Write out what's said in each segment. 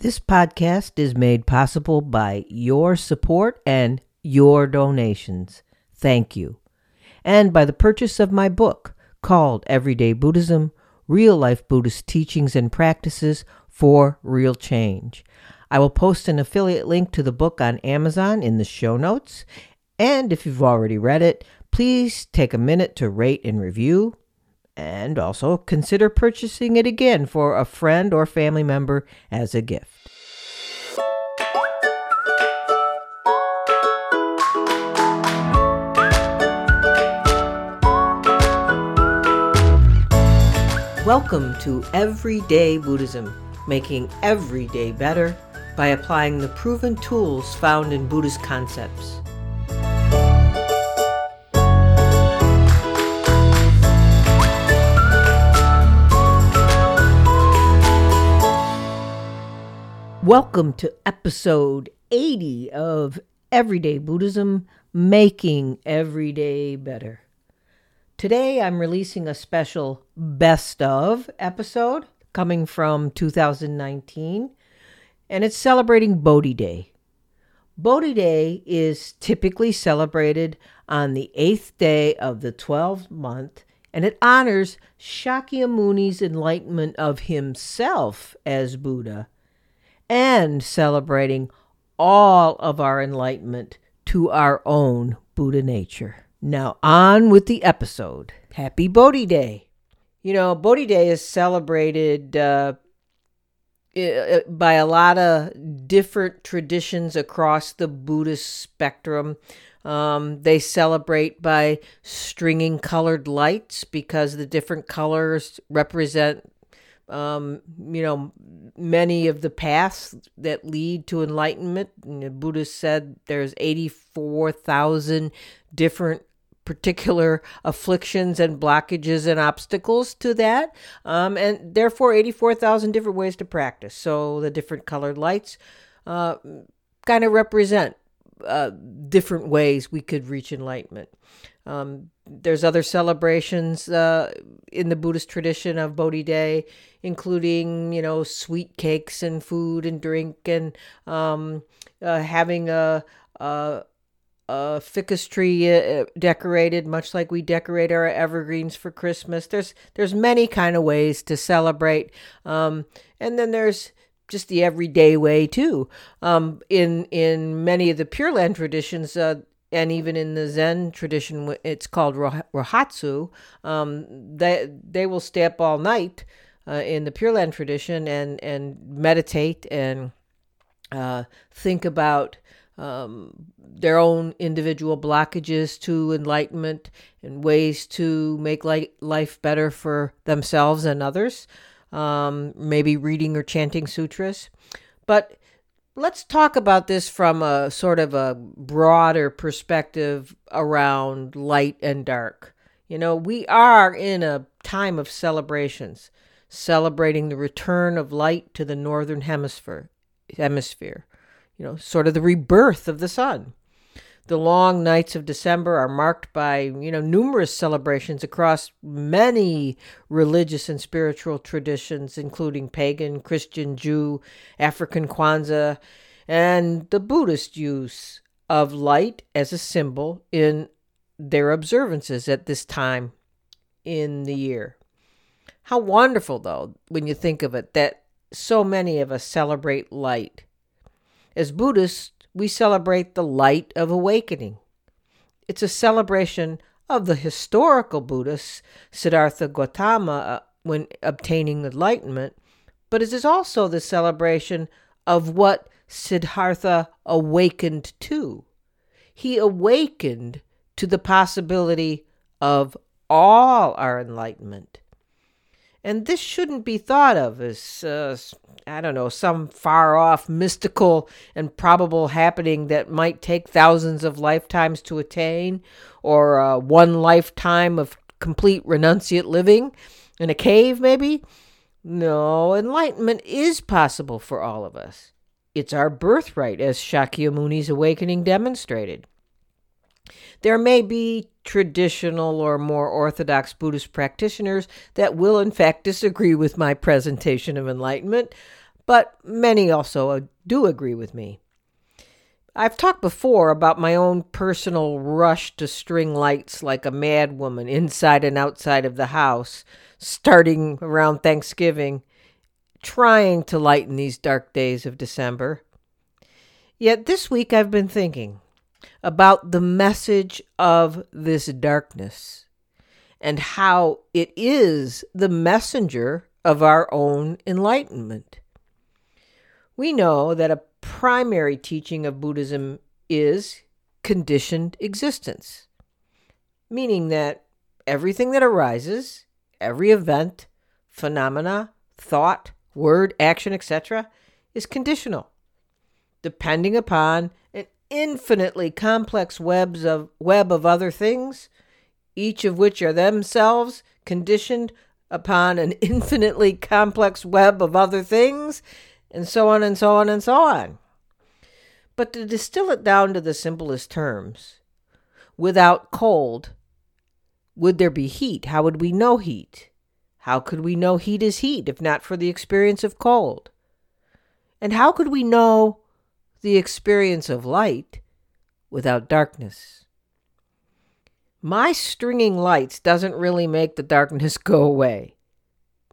This podcast is made possible by your support and your donations. Thank you. And by the purchase of my book called Everyday Buddhism Real Life Buddhist Teachings and Practices for Real Change. I will post an affiliate link to the book on Amazon in the show notes. And if you've already read it, please take a minute to rate and review and also consider purchasing it again for a friend or family member as a gift. Welcome to Everyday Buddhism, making every day better by applying the proven tools found in Buddhist concepts. Welcome to episode 80 of Everyday Buddhism Making Everyday Better. Today I'm releasing a special best of episode coming from 2019, and it's celebrating Bodhi Day. Bodhi Day is typically celebrated on the eighth day of the 12th month, and it honors Shakyamuni's enlightenment of himself as Buddha and celebrating all of our enlightenment to our own Buddha nature. Now, on with the episode. Happy Bodhi Day. You know, Bodhi Day is celebrated uh, by a lot of different traditions across the Buddhist spectrum. Um, they celebrate by stringing colored lights because the different colors represent um, you know, many of the paths that lead to enlightenment. And the Buddha said there's 84,000 different particular afflictions and blockages and obstacles to that. Um, and therefore, 84,000 different ways to practice. So the different colored lights uh, kind of represent uh, different ways we could reach enlightenment. Um, there's other celebrations uh, in the Buddhist tradition of Bodhi Day, including you know sweet cakes and food and drink and um, uh, having a, a, a ficus tree uh, decorated, much like we decorate our evergreens for Christmas. There's there's many kind of ways to celebrate, um, and then there's just the everyday way too. Um, in in many of the Pure Land traditions, uh, and even in the Zen tradition, it's called Rohatsu. Um, they they will stay up all night uh, in the Pure Land tradition and and meditate and uh, think about um, their own individual blockages to enlightenment and ways to make life better for themselves and others. Um, maybe reading or chanting sutras, but let's talk about this from a sort of a broader perspective around light and dark. You know, we are in a time of celebrations, celebrating the return of light to the northern hemisphere, hemisphere. You know, sort of the rebirth of the sun. The long nights of December are marked by, you know, numerous celebrations across many religious and spiritual traditions, including pagan, Christian, Jew, African Kwanzaa, and the Buddhist use of light as a symbol in their observances at this time in the year. How wonderful, though, when you think of it, that so many of us celebrate light. As Buddhists, we celebrate the light of awakening. It's a celebration of the historical Buddhist Siddhartha Gautama uh, when obtaining enlightenment, but it is also the celebration of what Siddhartha awakened to. He awakened to the possibility of all our enlightenment. And this shouldn't be thought of as, uh, I don't know, some far off mystical and probable happening that might take thousands of lifetimes to attain, or uh, one lifetime of complete renunciate living in a cave, maybe. No, enlightenment is possible for all of us. It's our birthright, as Shakyamuni's awakening demonstrated. There may be traditional or more orthodox Buddhist practitioners that will, in fact, disagree with my presentation of enlightenment, but many also uh, do agree with me. I've talked before about my own personal rush to string lights like a madwoman inside and outside of the house, starting around Thanksgiving, trying to lighten these dark days of December. Yet this week I've been thinking about the message of this darkness and how it is the messenger of our own enlightenment. We know that a primary teaching of Buddhism is conditioned existence, meaning that everything that arises, every event, phenomena, thought, word, action, etc., is conditional, depending upon an infinitely complex webs of web of other things, each of which are themselves conditioned upon an infinitely complex web of other things, and so on and so on and so on. But to distill it down to the simplest terms, without cold, would there be heat? How would we know heat? How could we know heat is heat if not for the experience of cold? And how could we know the experience of light without darkness? My stringing lights doesn't really make the darkness go away.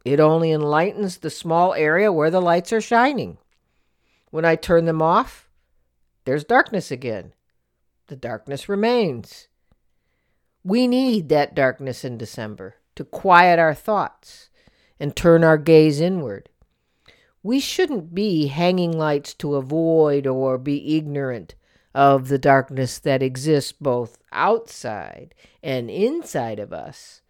It only enlightens the small area where the lights are shining. When I turn them off, there's darkness again. The darkness remains. We need that darkness in December to quiet our thoughts and turn our gaze inward. We shouldn't be hanging lights to avoid or be ignorant of the darkness that exists both outside and inside of us,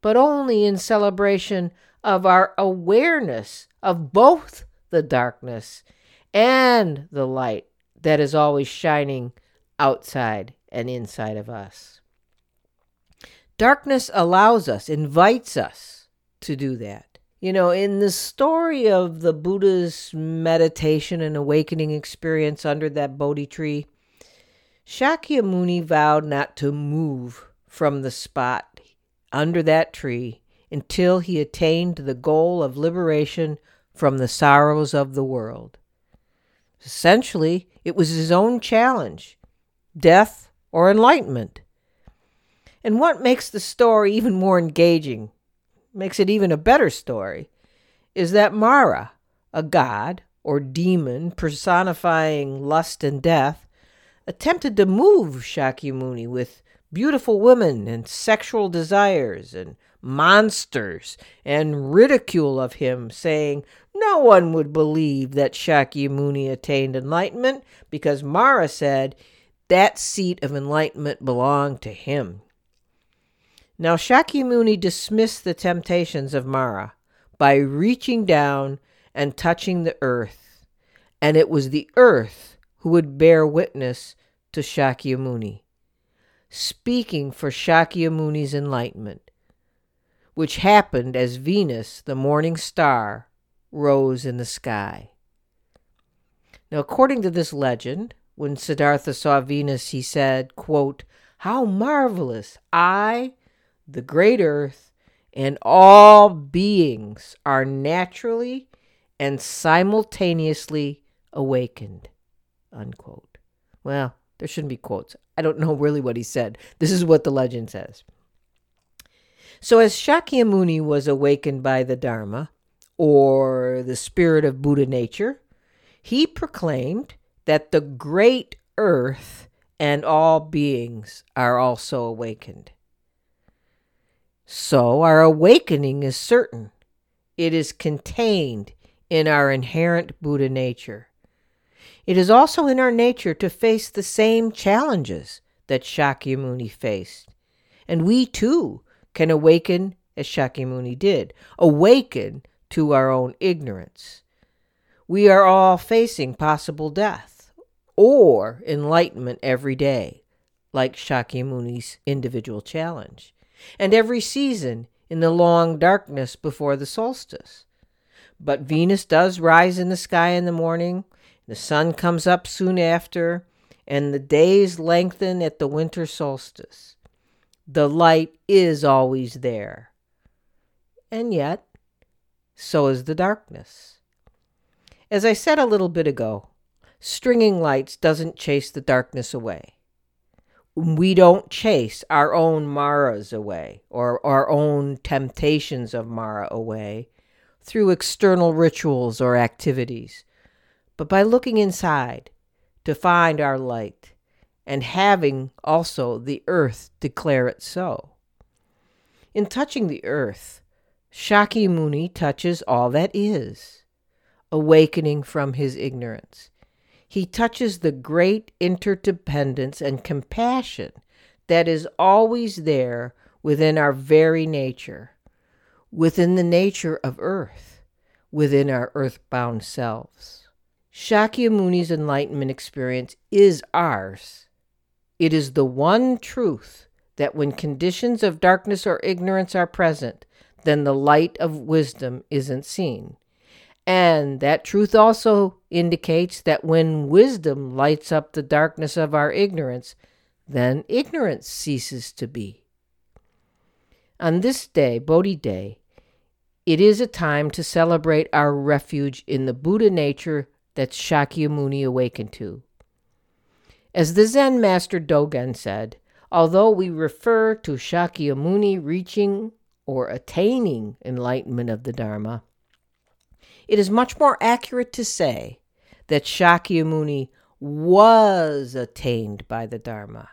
but only in celebration of our awareness of both the darkness and the light that is always shining outside and inside of us. Darkness allows us, invites us to do that. You know, in the story of the Buddha's meditation and awakening experience under that Bodhi tree, Shakyamuni vowed not to move from the spot under that tree until he attained the goal of liberation from the sorrows of the world. Essentially, it was his own challenge death or enlightenment. And what makes the story even more engaging, makes it even a better story, is that Mara, a god or demon personifying lust and death, attempted to move Shakyamuni with beautiful women and sexual desires and monsters and ridicule of him, saying, no one would believe that Shakyamuni attained enlightenment because Mara said that seat of enlightenment belonged to him. Now Shakyamuni dismissed the temptations of Mara by reaching down and touching the earth, and it was the earth who would bear witness to Shakyamuni, speaking for Shakyamuni's enlightenment, which happened as Venus, the morning star, rose in the sky. Now, according to this legend, when Siddhartha saw Venus, he said, quote, How marvelous! I, the great earth, and all beings are naturally and simultaneously awakened. Unquote. Well, there shouldn't be quotes. I don't know really what he said. This is what the legend says. So, as Shakyamuni was awakened by the Dharma, or the spirit of Buddha nature, he proclaimed that the great earth and all beings are also awakened. So our awakening is certain. It is contained in our inherent Buddha nature. It is also in our nature to face the same challenges that Shakyamuni faced. And we too can awaken as Shakyamuni did. Awaken to our own ignorance. We are all facing possible death or enlightenment every day, like Shakyamuni's individual challenge, and every season in the long darkness before the solstice. But Venus does rise in the sky in the morning, the sun comes up soon after, and the days lengthen at the winter solstice. The light is always there. And yet, so is the darkness. As I said a little bit ago, stringing lights doesn't chase the darkness away. We don't chase our own Maras away or our own temptations of Mara away through external rituals or activities, but by looking inside to find our light and having also the earth declare it so. In touching the earth, Shakyamuni touches all that is, awakening from his ignorance. He touches the great interdependence and compassion that is always there within our very nature, within the nature of earth, within our earthbound selves. Shakyamuni's enlightenment experience is ours. It is the one truth that when conditions of darkness or ignorance are present, then the light of wisdom isn't seen. And that truth also indicates that when wisdom lights up the darkness of our ignorance, then ignorance ceases to be. On this day, Bodhi Day, it is a time to celebrate our refuge in the Buddha nature that Shakyamuni awakened to. As the Zen master Dogen said, although we refer to Shakyamuni reaching or attaining enlightenment of the Dharma, it is much more accurate to say that Shakyamuni was attained by the Dharma.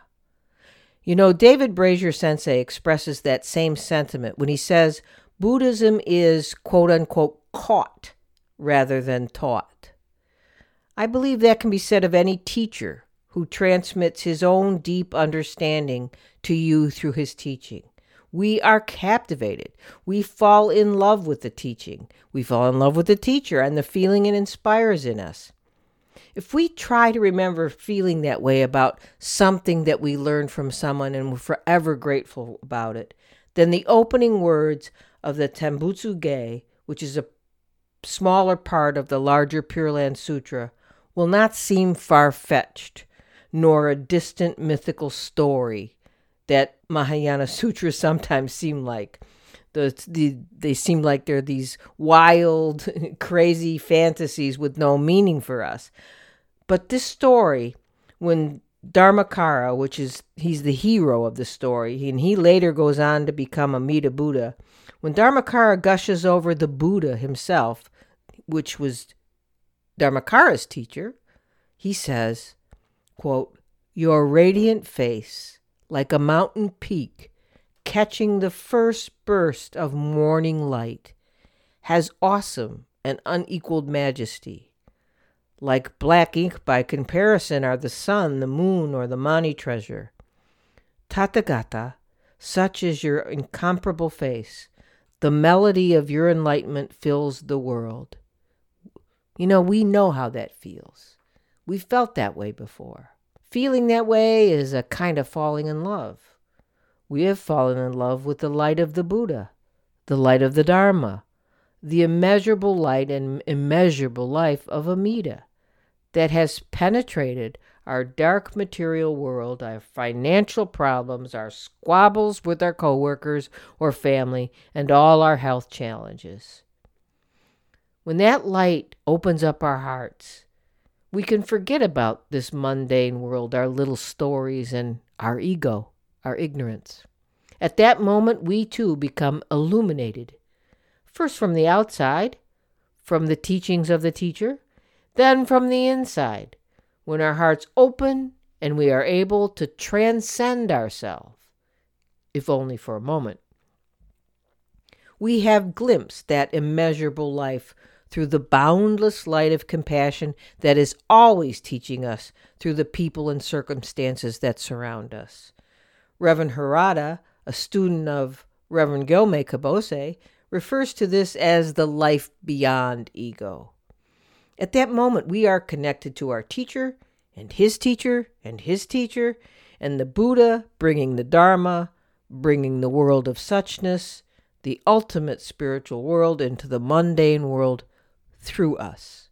You know, David Brazier Sensei expresses that same sentiment when he says Buddhism is quote unquote caught rather than taught. I believe that can be said of any teacher who transmits his own deep understanding to you through his teaching. We are captivated. We fall in love with the teaching. We fall in love with the teacher and the feeling it inspires in us. If we try to remember feeling that way about something that we learned from someone and we're forever grateful about it, then the opening words of the Tanbutsu Ge, which is a smaller part of the larger Pure Land Sutra, will not seem far fetched, nor a distant mythical story that Mahayana sutras sometimes seem like. The, the, they seem like they're these wild, crazy fantasies with no meaning for us. But this story, when Dharmakara, which is he's the hero of the story, and he later goes on to become Amida Buddha. When Dharmakara gushes over the Buddha himself, which was Dharmakara's teacher, he says, quote, Your radiant face like a mountain peak catching the first burst of morning light, has awesome and unequaled majesty. Like black ink by comparison are the sun, the moon, or the Mani treasure. Tathagata, such is your incomparable face. The melody of your enlightenment fills the world. You know, we know how that feels. We've felt that way before. Feeling that way is a kind of falling in love. We have fallen in love with the light of the Buddha, the light of the Dharma, the immeasurable light and immeasurable life of Amida that has penetrated our dark material world, our financial problems, our squabbles with our coworkers or family, and all our health challenges. When that light opens up our hearts, we can forget about this mundane world, our little stories, and our ego, our ignorance. At that moment, we too become illuminated. First from the outside, from the teachings of the teacher, then from the inside, when our hearts open and we are able to transcend ourselves, if only for a moment. We have glimpsed that immeasurable life through the boundless light of compassion that is always teaching us through the people and circumstances that surround us. Reverend Harada, a student of Reverend Gyomay Kubose, refers to this as the life beyond ego. At that moment, we are connected to our teacher and his teacher and his teacher, and the Buddha bringing the Dharma, bringing the world of suchness, the ultimate spiritual world, into the mundane world through us.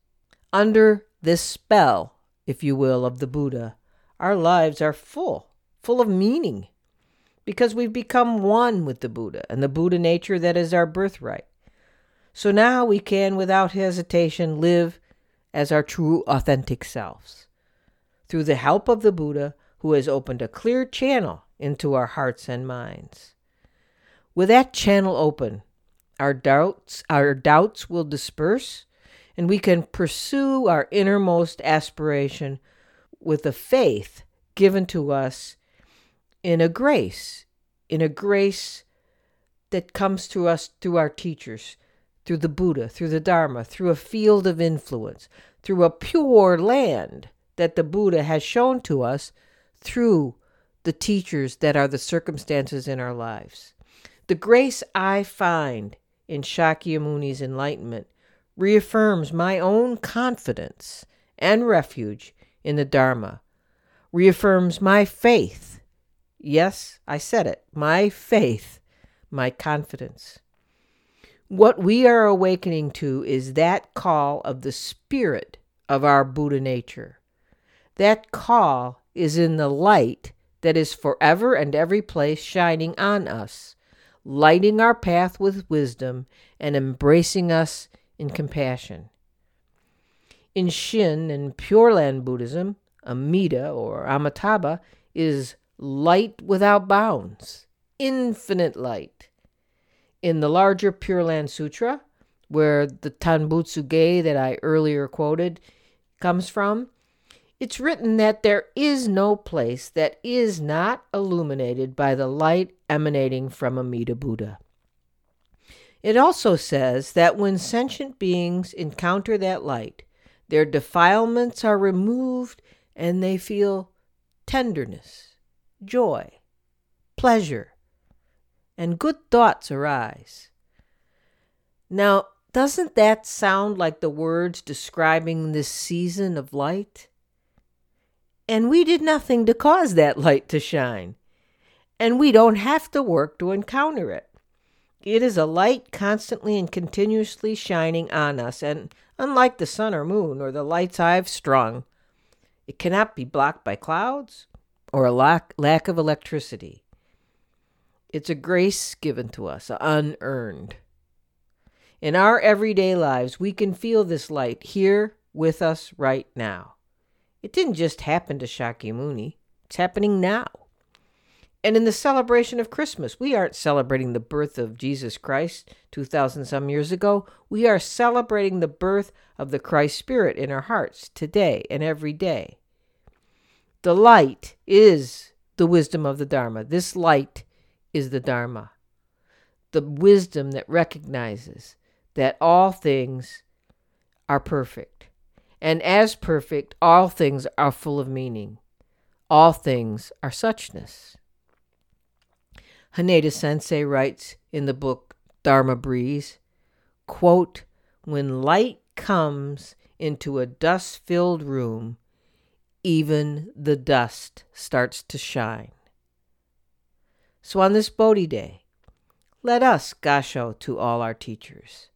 Under this spell, if you will, of the Buddha, our lives are full, full of meaning, because we've become one with the Buddha and the Buddha nature that is our birthright. So now we can, without hesitation, live as our true, authentic selves. Through the help of the Buddha, who has opened a clear channel into our hearts and minds. With that channel open, our doubts, our doubts will disperse, and we can pursue our innermost aspiration with a faith given to us in a grace, in a grace that comes to us through our teachers, through the Buddha, through the Dharma, through a field of influence, through a pure land that the Buddha has shown to us through the teachers that are the circumstances in our lives. The grace I find in Shakyamuni's enlightenment reaffirms my own confidence and refuge in the Dharma, reaffirms my faith. Yes, I said it my faith, my confidence. What we are awakening to is that call of the spirit of our Buddha nature. That call is in the light that is forever and every place shining on us lighting our path with wisdom, and embracing us in compassion. In Shin and Pure Land Buddhism, Amida or Amitabha is light without bounds, infinite light. In the larger Pure Land Sutra, where the Tanbutsu Ge that I earlier quoted comes from, it's written that there is no place that is not illuminated by the light emanating from Amida Buddha. It also says that when sentient beings encounter that light, their defilements are removed and they feel tenderness, joy, pleasure, and good thoughts arise. Now, doesn't that sound like the words describing this season of light? And we did nothing to cause that light to shine. And we don't have to work to encounter it. It is a light constantly and continuously shining on us, and unlike the sun or moon or the lights I've strung, it cannot be blocked by clouds or a lack, lack of electricity. It's a grace given to us, unearned. In our everyday lives, we can feel this light here with us right now. It didn't just happen to Shakyamuni, it's happening now. And in the celebration of Christmas, we aren't celebrating the birth of Jesus Christ 2,000 some years ago. We are celebrating the birth of the Christ Spirit in our hearts today and every day. The light is the wisdom of the Dharma. This light is the Dharma. The wisdom that recognizes that all things are perfect and as perfect, all things are full of meaning. All things are suchness. Haneda Sensei writes in the book Dharma Breeze, quote, When light comes into a dust filled room, even the dust starts to shine. So on this Bodhi day, let us gasho to all our teachers.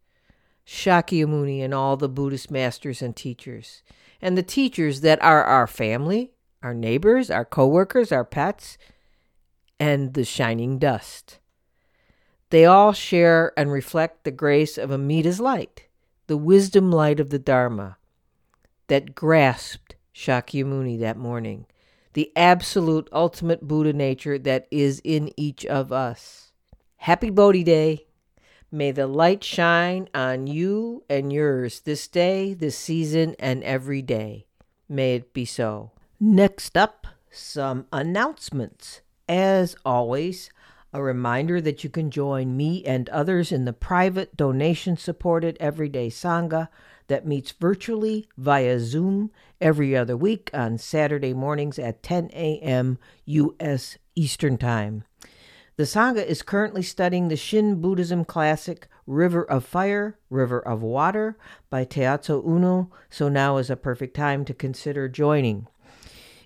Shakyamuni and all the Buddhist masters and teachers, and the teachers that are our family, our neighbors, our coworkers, our pets, and the shining dust. They all share and reflect the grace of Amida's light, the wisdom light of the Dharma that grasped Shakyamuni that morning, the absolute ultimate Buddha nature that is in each of us. Happy Bodhi Day! May the light shine on you and yours this day, this season, and every day. May it be so. Next up, some announcements. As always, a reminder that you can join me and others in the private donation supported everyday Sangha that meets virtually via Zoom every other week on Saturday mornings at 10 a.m. U.S. Eastern Time. The Sangha is currently studying the Shin Buddhism classic River of Fire, River of Water by Taitetsu Unno, so now is a perfect time to consider joining.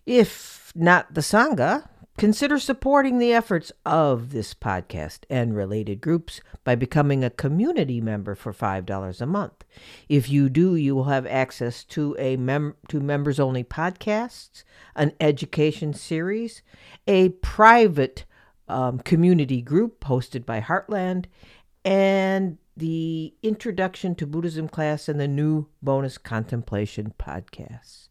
If not the Sangha, consider supporting the efforts of this podcast and related groups by becoming a community member for $5 a month. If you do, you will have access to a mem- to members only podcasts, an education series, a private um, community group hosted by Heartland, and the Introduction to Buddhism class and the new bonus contemplation podcasts.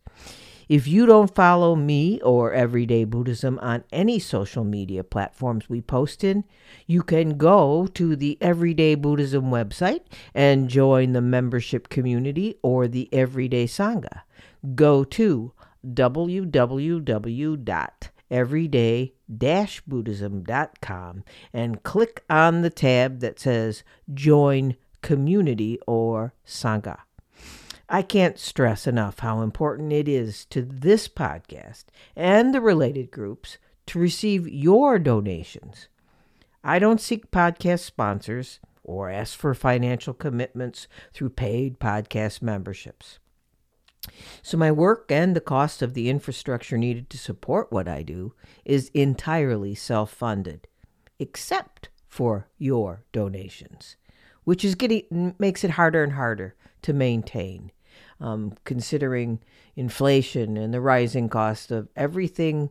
If you don't follow me or Everyday Buddhism on any social media platforms we post in, you can go to the Everyday Buddhism website and join the membership community or the Everyday Sangha. Go to www.everyday-buddhism.com and click on the tab that says Join Community or Sangha. I can't stress enough how important it is to this podcast and the related groups to receive your donations. I don't seek podcast sponsors or ask for financial commitments through paid podcast memberships. So, my work and the cost of the infrastructure needed to support what I do is entirely self funded, except for your donations, which is getting makes it harder and harder to maintain um, considering inflation and the rising cost of everything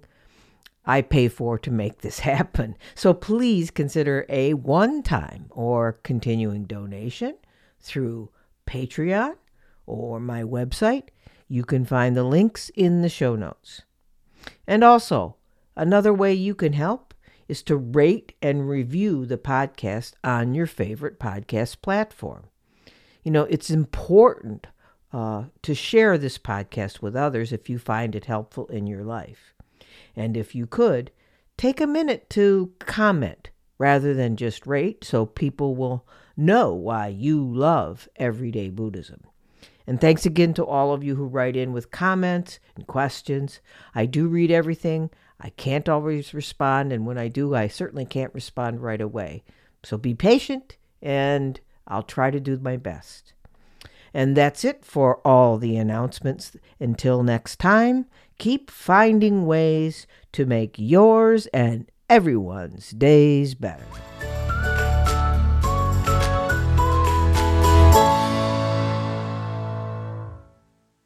I pay for to make this happen. So please consider a one time or continuing donation through Patreon or my website. You can find the links in the show notes. And also, another way you can help is to rate and review the podcast on your favorite podcast platform. You know, it's important uh, to share this podcast with others if you find it helpful in your life. And if you could, take a minute to comment rather than just rate so people will know why you love everyday Buddhism. And thanks again to all of you who write in with comments and questions. I do read everything. I can't always respond, and when I do, I certainly can't respond right away. So be patient, and I'll try to do my best. And that's it for all the announcements. Until next time, keep finding ways to make yours and everyone's days better.